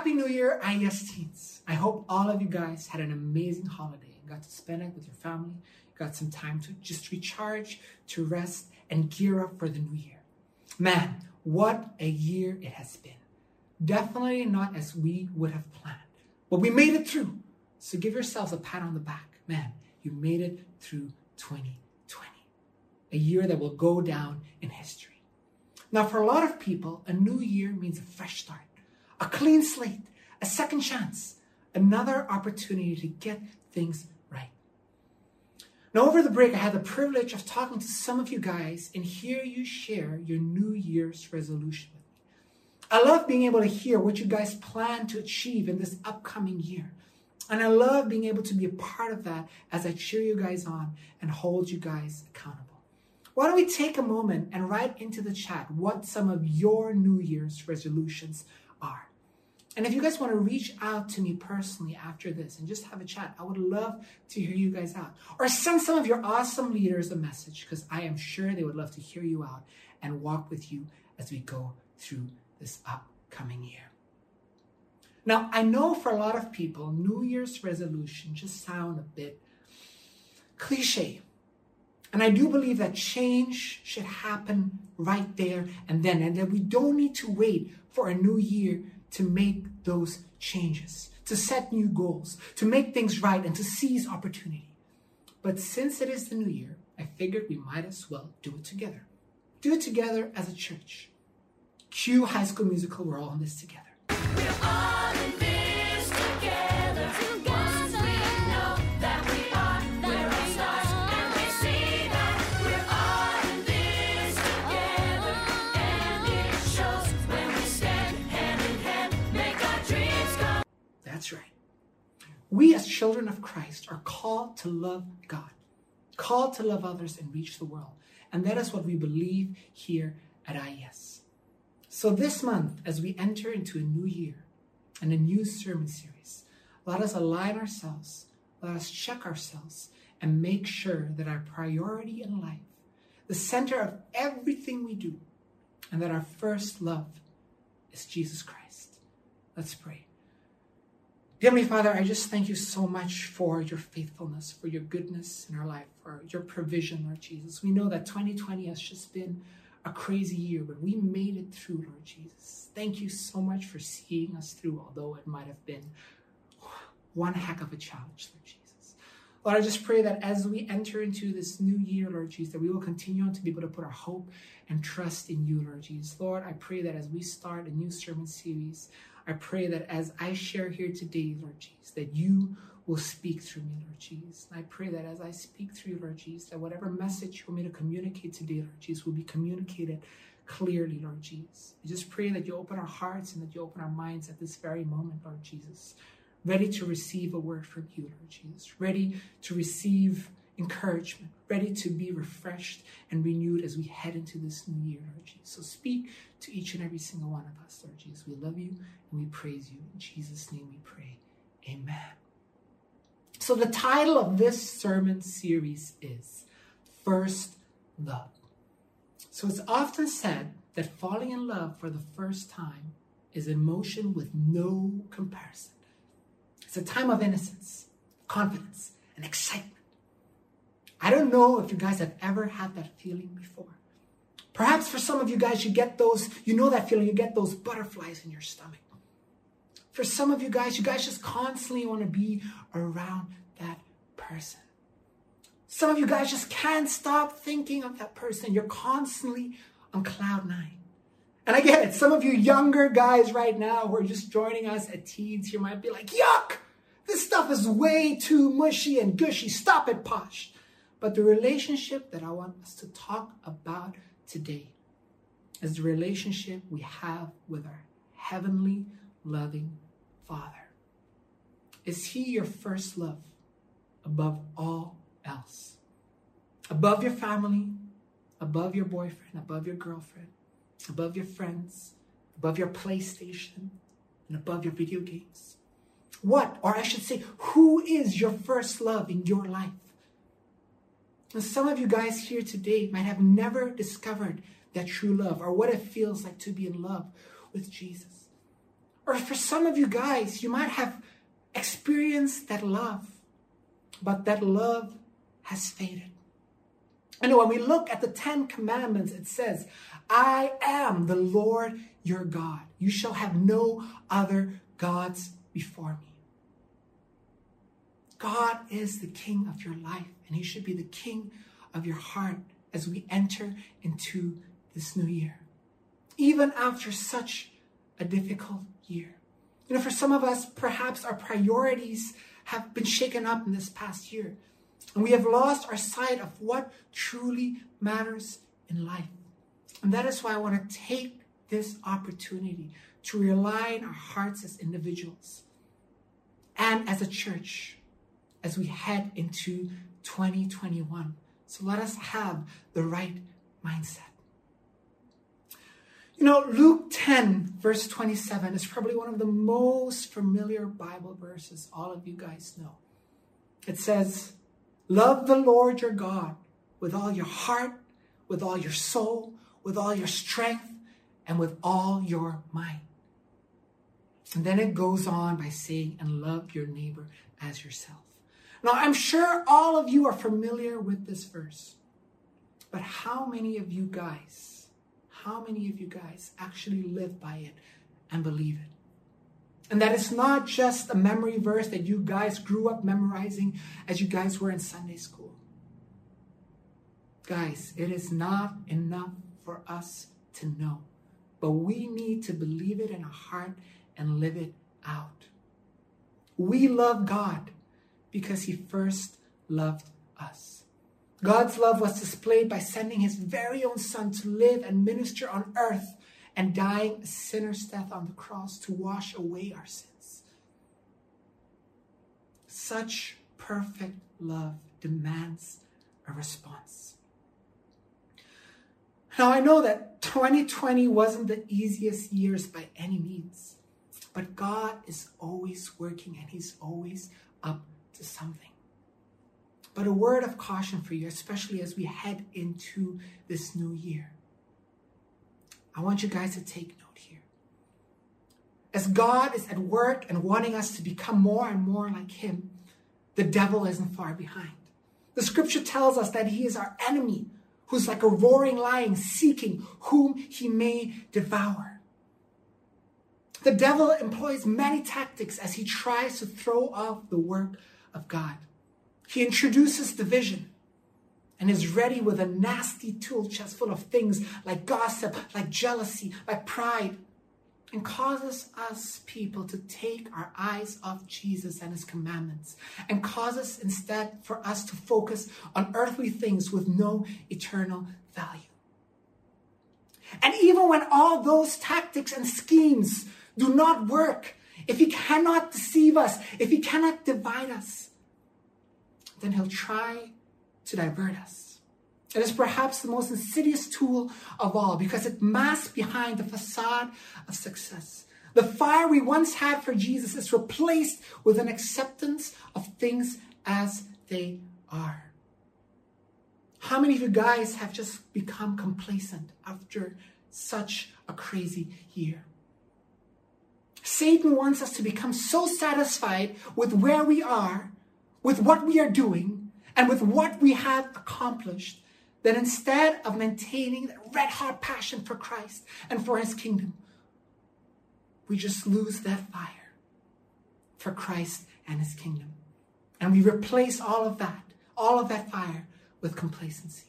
Happy New Year, IES teens. I hope all of you guys had an amazing holiday and got to spend it with your family, got some time to just recharge, to rest, and gear up for the new year. Man, what a year it has been. Definitely not as we would have planned, but we made it through. So give yourselves a pat on the back. Man, you made it through 2020, a year that will go down in history. Now, for a lot of people, a new year means a fresh start a clean slate, a second chance, another opportunity to get things right. Now, over the break, I had the privilege of talking to some of you guys and hear you share your New Year's resolution with me. I love being able to hear what you guys plan to achieve in this upcoming year. And I love being able to be a part of that as I cheer you guys on and hold you guys accountable. Why don't we take a moment and write into the chat what some of your New Year's resolutions are? And if you guys want to reach out to me personally after this and just have a chat, I would love to hear you guys out. Or send some of your awesome leaders a message because I am sure they would love to hear you out and walk with you as we go through this upcoming year. Now, I know for a lot of people, New Year's resolution just sound a bit cliche. And I do believe that change should happen right there and then, and that we don't need to wait for a new year to make those changes, to set new goals, to make things right, and to seize opportunity. But since it is the new year, I figured we might as well do it together. Do it together as a church. Cue High School Musical, we're all in this together. We, as children of Christ, are called to love God, called to love others and reach the world. And that is what we believe here at IES. So, this month, as we enter into a new year and a new sermon series, let us align ourselves, let us check ourselves, and make sure that our priority in life, the center of everything we do, and that our first love is Jesus Christ. Let's pray. Heavenly Father, I just thank you so much for your faithfulness, for your goodness in our life, for your provision, Lord Jesus. We know that 2020 has just been a crazy year, but we made it through, Lord Jesus. Thank you so much for seeing us through, although it might have been one heck of a challenge, Lord Jesus. Lord, I just pray that as we enter into this new year, Lord Jesus, that we will continue on to be able to put our hope and trust in you, Lord Jesus. Lord, I pray that as we start a new sermon series, I pray that as I share here today, Lord Jesus, that you will speak through me, Lord Jesus. And I pray that as I speak through you, Lord Jesus, that whatever message you want me to communicate today, Lord Jesus, will be communicated clearly, Lord Jesus. I just pray that you open our hearts and that you open our minds at this very moment, Lord Jesus. Ready to receive a word from you, Lord Jesus. Ready to receive encouragement, ready to be refreshed and renewed as we head into this new year, Lord Jesus. So speak to each and every single one of us, Lord Jesus. We love you and we praise you. In Jesus' name we pray. Amen. So the title of this sermon series is First Love. So it's often said that falling in love for the first time is emotion with no comparison. It's a time of innocence, confidence, and excitement. I don't know if you guys have ever had that feeling before. Perhaps for some of you guys, you get those, you know that feeling, you get those butterflies in your stomach. For some of you guys, you guys just constantly want to be around that person. Some of you guys just can't stop thinking of that person. You're constantly on cloud nine. And I get it. Some of you younger guys right now who are just joining us at teens, you might be like, yuck, this stuff is way too mushy and gushy. Stop it, Josh. But the relationship that I want us to talk about today is the relationship we have with our heavenly, loving Father. Is He your first love above all else? Above your family, above your boyfriend, above your girlfriend, above your friends, above your PlayStation, and above your video games? What, or I should say, who is your first love in your life? And some of you guys here today might have never discovered that true love or what it feels like to be in love with Jesus. Or for some of you guys, you might have experienced that love, but that love has faded. And when we look at the Ten Commandments, it says, I am the Lord your God. You shall have no other gods before me. God is the king of your life, and he should be the king of your heart as we enter into this new year. Even after such a difficult year. You know, for some of us, perhaps our priorities have been shaken up in this past year. And we have lost our sight of what truly matters in life. And that is why I want to take this opportunity to realign our hearts as individuals and as a church as we head into 2021. So let us have the right mindset. You know, Luke 10, verse 27 is probably one of the most familiar Bible verses all of you guys know. It says, Love the Lord your God with all your heart, with all your soul, with all your strength, and with all your might. And then it goes on by saying, and love your neighbor as yourself. Now, I'm sure all of you are familiar with this verse, but how many of you guys, how many of you guys actually live by it and believe it? And that it's not just a memory verse that you guys grew up memorizing as you guys were in Sunday school. Guys, it is not enough for us to know, but we need to believe it in our heart and live it out. We love God because he first loved us. God's love was displayed by sending his very own son to live and minister on earth and dying a sinner's death on the cross to wash away our sins. Such perfect love demands a response. Now, I know that 2020 wasn't the easiest years by any means, but God is always working and He's always up something. But a word of caution for you, especially as we head into this new year. I want you guys to take note here. As God is at work and wanting us to become more and more like Him, the devil isn't far behind. The scripture tells us that He is our enemy, who's like a roaring lion seeking whom He may devour. The devil employs many tactics as he tries to throw off the work of God. He introduces division and is ready with a nasty tool chest full of things like gossip, like jealousy, like pride, and causes us people to take our eyes off Jesus and his commandments and causes instead for us to focus on earthly things with no eternal value. And even when all those tactics and schemes do not work, if he cannot deceive us, if he cannot divide us, then he'll try to divert us. It is perhaps the most insidious tool of all because it masks behind the facade of success. The fire we once had for Jesus is replaced with an acceptance of things as they are. How many of you guys have just become complacent after such a crazy year? Satan wants us to become so satisfied with where we are, with what we are doing, and with what we have accomplished, that instead of maintaining that red hot passion for Christ and for his kingdom, we just lose that fire for Christ and his kingdom. And we replace all of that, all of that fire, with complacency.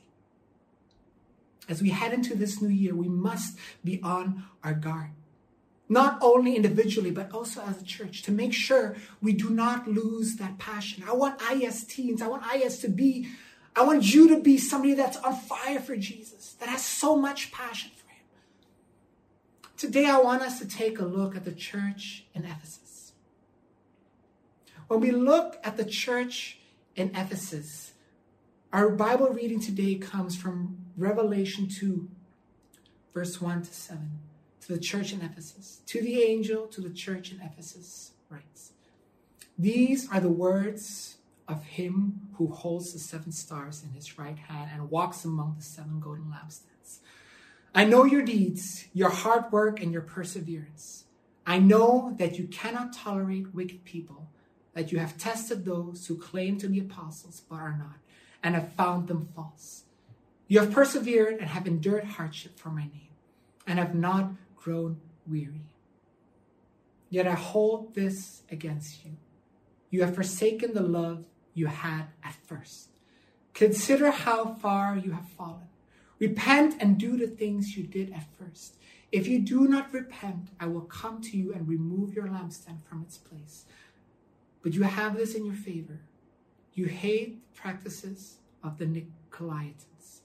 As we head into this new year, we must be on our guard not only individually, but also as a church, to make sure we do not lose that passion. I want IS teens, I want IS to be, I want you to be somebody that's on fire for Jesus, that has so much passion for Him. Today, I want us to take a look at the church in Ephesus. When we look at the church in Ephesus, our Bible reading today comes from Revelation 2, verse 1 to 7 to the church in Ephesus, to the angel to the church in Ephesus, writes These are the words of him who holds the seven stars in his right hand and walks among the seven golden lampstands. I know your deeds, your hard work, and your perseverance. I know that you cannot tolerate wicked people, that you have tested those who claim to be apostles but are not, and have found them false. You have persevered and have endured hardship for my name, and have not grown weary. Yet I hold this against you. You have forsaken the love you had at first. Consider how far you have fallen. Repent and do the things you did at first. If you do not repent, I will come to you and remove your lampstand from its place. But you have this in your favor. You hate the practices of the Nicolaitans,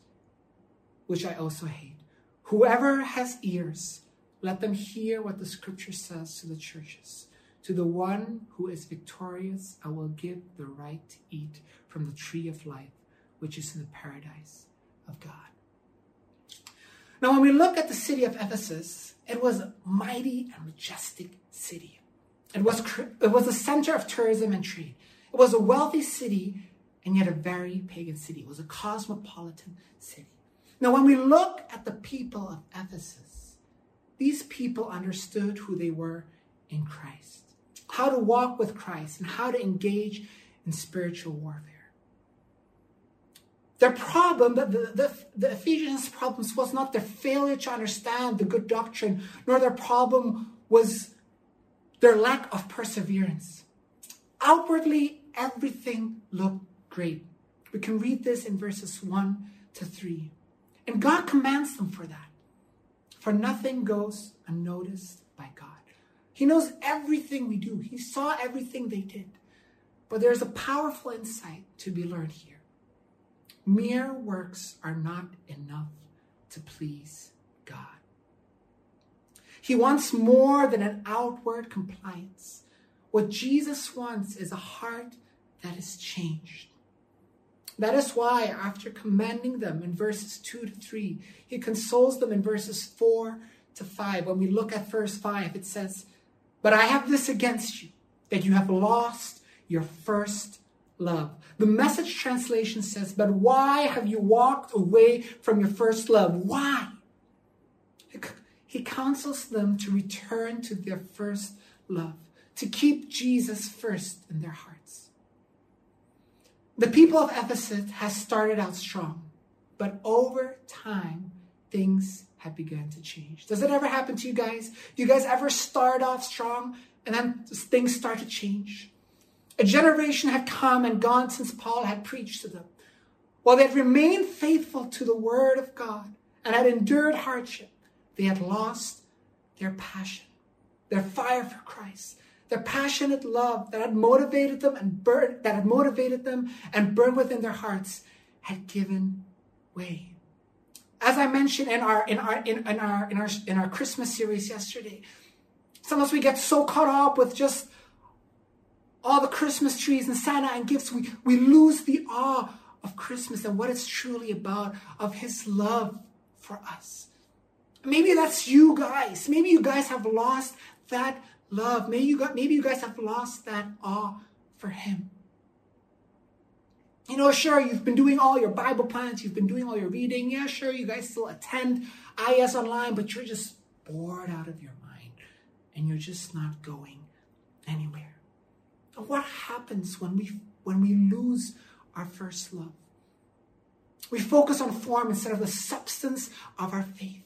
which I also hate. Whoever has ears, let them hear what the scripture says to the churches. To the one who is victorious, I will give the right to eat from the tree of life, which is in the paradise of God. Now, when we look at the city of Ephesus, it was a mighty and majestic city. It was, it was a center of tourism and trade. It was a wealthy city and yet a very pagan city. It was a cosmopolitan city. Now, when we look at the people of Ephesus, these people understood who they were in Christ, how to walk with Christ, and how to engage in spiritual warfare. Their problem, the, the, the, Ephesians' problems was not their failure to understand the good doctrine, nor their problem was their lack of perseverance. Outwardly, everything looked great. We can read this in verses 1 to 3. And God commands them for that. For nothing goes unnoticed by God. He knows everything we do, He saw everything they did. But there's a powerful insight to be learned here. Mere works are not enough to please God. He wants more than an outward compliance. What Jesus wants is a heart that is changed. That is why, after commending them in verses 2 to 3, he consoles them in verses 4 to 5. When we look at verse 5, it says, But I have this against you, that you have lost your first love. The message translation says, But why have you walked away from your first love? Why? He counsels them to return to their first love, to keep Jesus first in their hearts. The people of Ephesus has started out strong, but over time, things have begun to change. Does it ever happen to you guys? Do you guys ever start off strong and then things start to change? A generation had come and gone since Paul had preached to them. While they had remained faithful to the word of God and had endured hardship, they had lost their passion, their fire for Christ, their passionate love that had motivated them and burned, that had motivated them and burned within their hearts had given way. As I mentioned in our in our in, in our in our in our Christmas series yesterday, sometimes we get so caught up with just all the Christmas trees and Santa and gifts, we, we lose the awe of Christmas and what it's truly about, of His love for us. Maybe that's you guys. Maybe you guys have lost that love. Maybe you, maybe you guys have lost that awe for Him. You know, sure, you've been doing all your Bible plans, you've been doing all your reading. Yeah, sure, you guys still attend IS online, but you're just bored out of your mind and you're just not going anywhere. What happens when we when we lose our first love? We focus on form instead of the substance of our faith.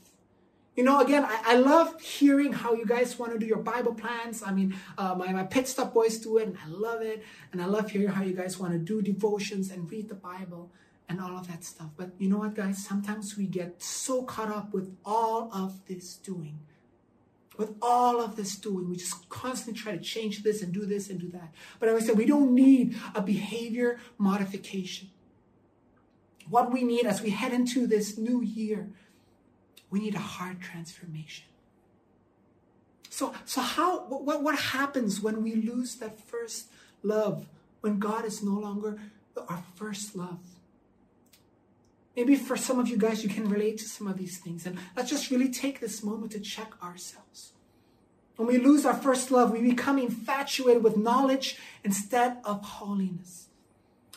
You know, again, I, I love hearing how you guys want to do your Bible plans. I mean, uh, my, my pit stop boys do it, and I love it. And I love hearing how you guys want to do devotions and read the Bible and all of that stuff. But you know what, guys? Sometimes we get so caught up with all of this doing with all of this doing, we just constantly try to change this and do this and do that. But I said, we don't need a behavior modification. What we need as we head into this new year, we need a heart transformation. So, so how, what, what happens when we lose that first love, when God is no longer our first love? Maybe for some of you guys, you can relate to some of these things. And let's just really take this moment to check ourselves. When we lose our first love, we become infatuated with knowledge instead of holiness.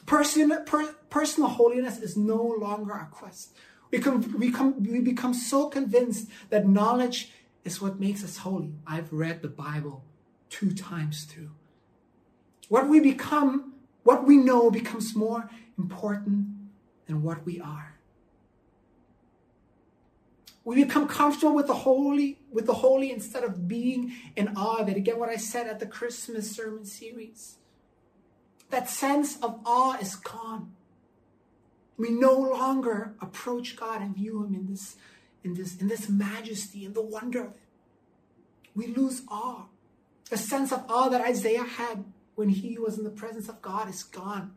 Person, per, personal holiness is no longer our quest. We, we become so convinced that knowledge is what makes us holy. I've read the Bible two times through. What we become, what we know, becomes more important than what we are. We become comfortable with the holy, with the holy instead of being in awe of it. Again, what I said at the Christmas sermon series. That sense of awe is gone. We no longer approach God and view Him in this, in this, in this majesty and the wonder of it. We lose awe. The sense of awe that Isaiah had when he was in the presence of God is gone.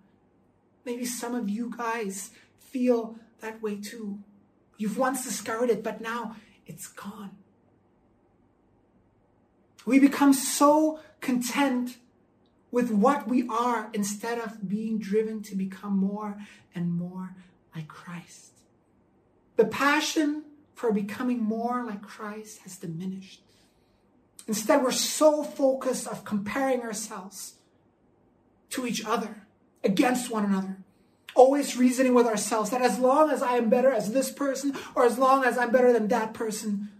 Maybe some of you guys feel that way too. You've once discovered it, but now it's gone. We become so content with what we are instead of being driven to become more and more like Christ. The passion for becoming more like Christ has diminished. Instead, we're so focused of comparing ourselves to each other, against one another. Always reasoning with ourselves that as long as I am better as this person, or as long as I'm better than that person,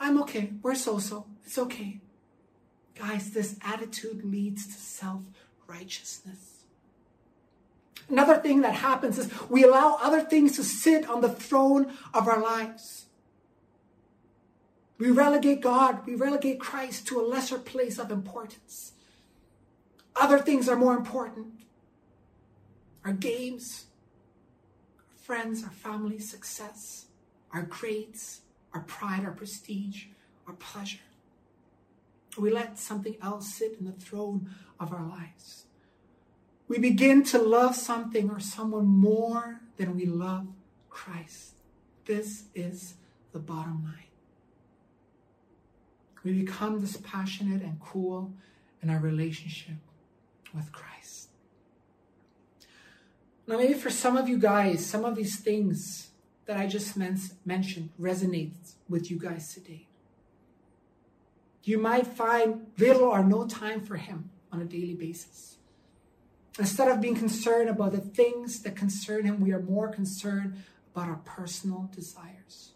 I'm okay. We're so so. It's okay. Guys, this attitude leads to self righteousness. Another thing that happens is we allow other things to sit on the throne of our lives. We relegate God, we relegate Christ to a lesser place of importance. Other things are more important. Our games, our friends, our family, success, our grades, our pride, our prestige, our pleasure. We let something else sit in the throne of our lives. We begin to love something or someone more than we love Christ. This is the bottom line. We become dispassionate and cool in our relationship with Christ. Now, maybe for some of you guys, some of these things that I just men- mentioned resonate with you guys today. You might find little or no time for Him on a daily basis. Instead of being concerned about the things that concern Him, we are more concerned about our personal desires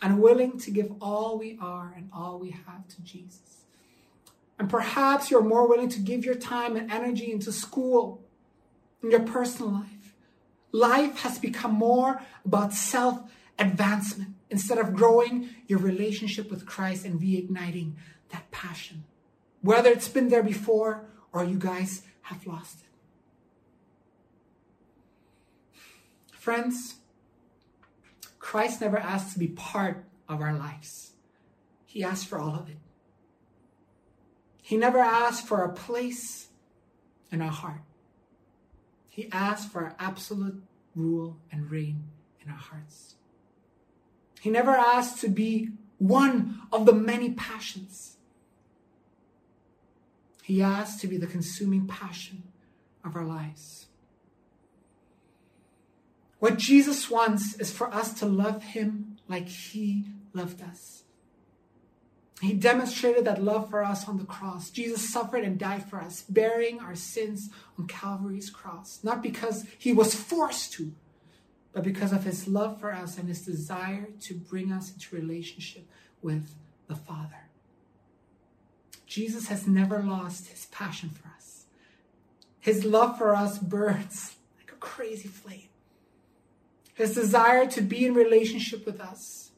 and willing to give all we are and all we have to Jesus. And perhaps you're more willing to give your time and energy into school, in your personal life. Life has become more about self advancement instead of growing your relationship with Christ and reigniting that passion. Whether it's been there before or you guys have lost it. Friends, Christ never asked to be part of our lives. He asked for all of it. He never asked for a place in our heart. He asked for absolute rule and reign in our hearts. He never asked to be one of the many passions. He asked to be the consuming passion of our lives. What Jesus wants is for us to love him like he loved us. He demonstrated that love for us on the cross. Jesus suffered and died for us, bearing our sins on Calvary's cross, not because he was forced to, but because of his love for us and his desire to bring us into relationship with the Father. Jesus has never lost his passion for us. His love for us burns like a crazy flame. His desire to be in relationship with us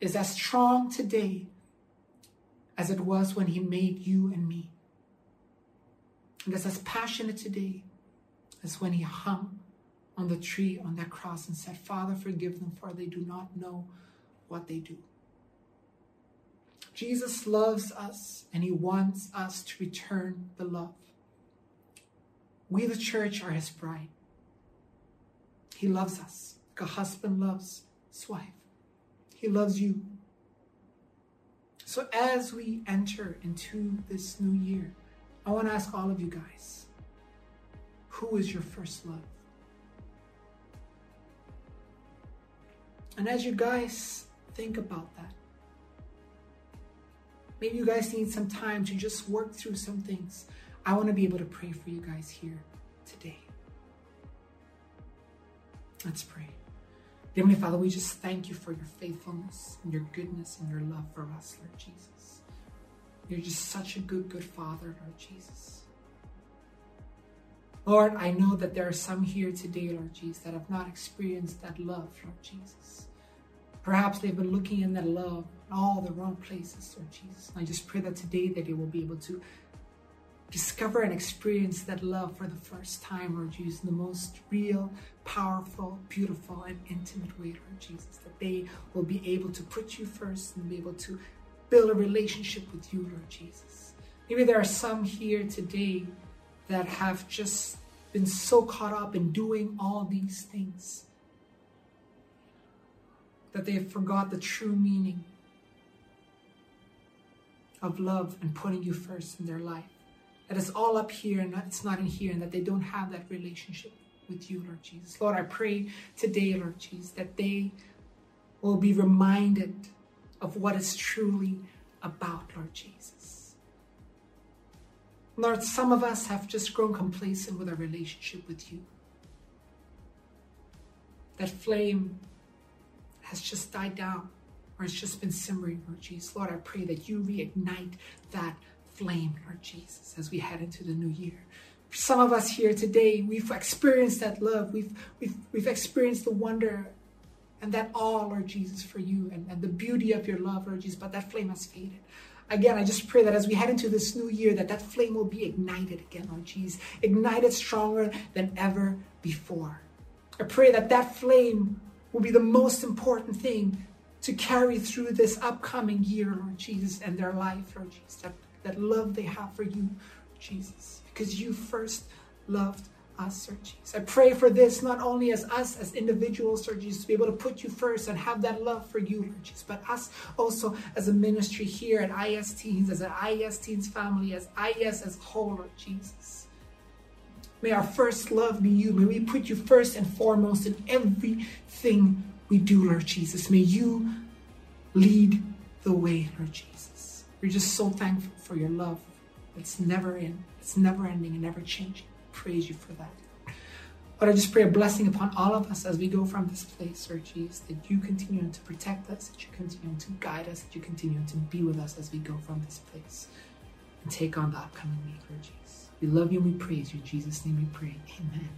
is as strong today as it was when he made you and me. And as passionate today as when he hung on the tree on that cross and said, Father, forgive them, for they do not know what they do. Jesus loves us and he wants us to return the love. We, the church, are his bride. He loves us like a husband loves his wife. He loves you. So as we enter into this new year, I want to ask all of you guys who is your first love? And as you guys think about that, maybe you guys need some time to just work through some things. I want to be able to pray for you guys here today. Let's pray. Heavenly Father, we just thank you for your faithfulness and your goodness and your love for us, Lord Jesus. You're just such a good, good Father, Lord Jesus. Lord, I know that there are some here today, Lord Jesus, that have not experienced that love, Lord Jesus. Perhaps they've been looking in that love in all the wrong places, Lord Jesus. And I just pray that today that they will be able to discover and experience that love for the first time, Lord Jesus, in the most real, powerful, beautiful, and intimate way, Lord Jesus. That they will be able to put you first and be able to build a relationship with you, Lord Jesus. Maybe there are some here today that have just been so caught up in doing all these things that they have forgot the true meaning of love and putting you first in their life. That it's all up here and it's not in here, and that they don't have that relationship with you, Lord Jesus. Lord, I pray today, Lord Jesus, that they will be reminded of what is truly about, Lord Jesus. Lord, some of us have just grown complacent with our relationship with you. That flame has just died down or it's just been simmering, Lord Jesus. Lord, I pray that you reignite that flame, Lord Jesus, as we head into the new year. For some of us here today, we've experienced that love. We've, we've, we've experienced the wonder and that all, Lord Jesus, for you and, and the beauty of your love, Lord Jesus, but that flame has faded. Again, I just pray that as we head into this new year, that that flame will be ignited again, Lord Jesus, ignited stronger than ever before. I pray that that flame will be the most important thing to carry through this upcoming year, Lord Jesus, and their life, Lord Jesus, that, that love they have for you, Jesus, because you first loved us, Lord Jesus. I pray for this not only as us as individuals, Lord Jesus, to be able to put you first and have that love for you, Lord Jesus, but us also as a ministry here at IS Teens, as an IS Teens family, as IS as whole, Lord Jesus. May our first love be you. May we put you first and foremost in everything we do, Lord Jesus. May you lead the way, Lord Jesus. We're just so thankful for your love. It's never in, it's never ending and never changing. Praise you for that. Lord, I just pray a blessing upon all of us as we go from this place, Lord Jesus, that you continue to protect us, that you continue to guide us, that you continue to be with us as we go from this place and take on the upcoming week, Lord Jesus. We love you and we praise you. In Jesus' name we pray. Amen.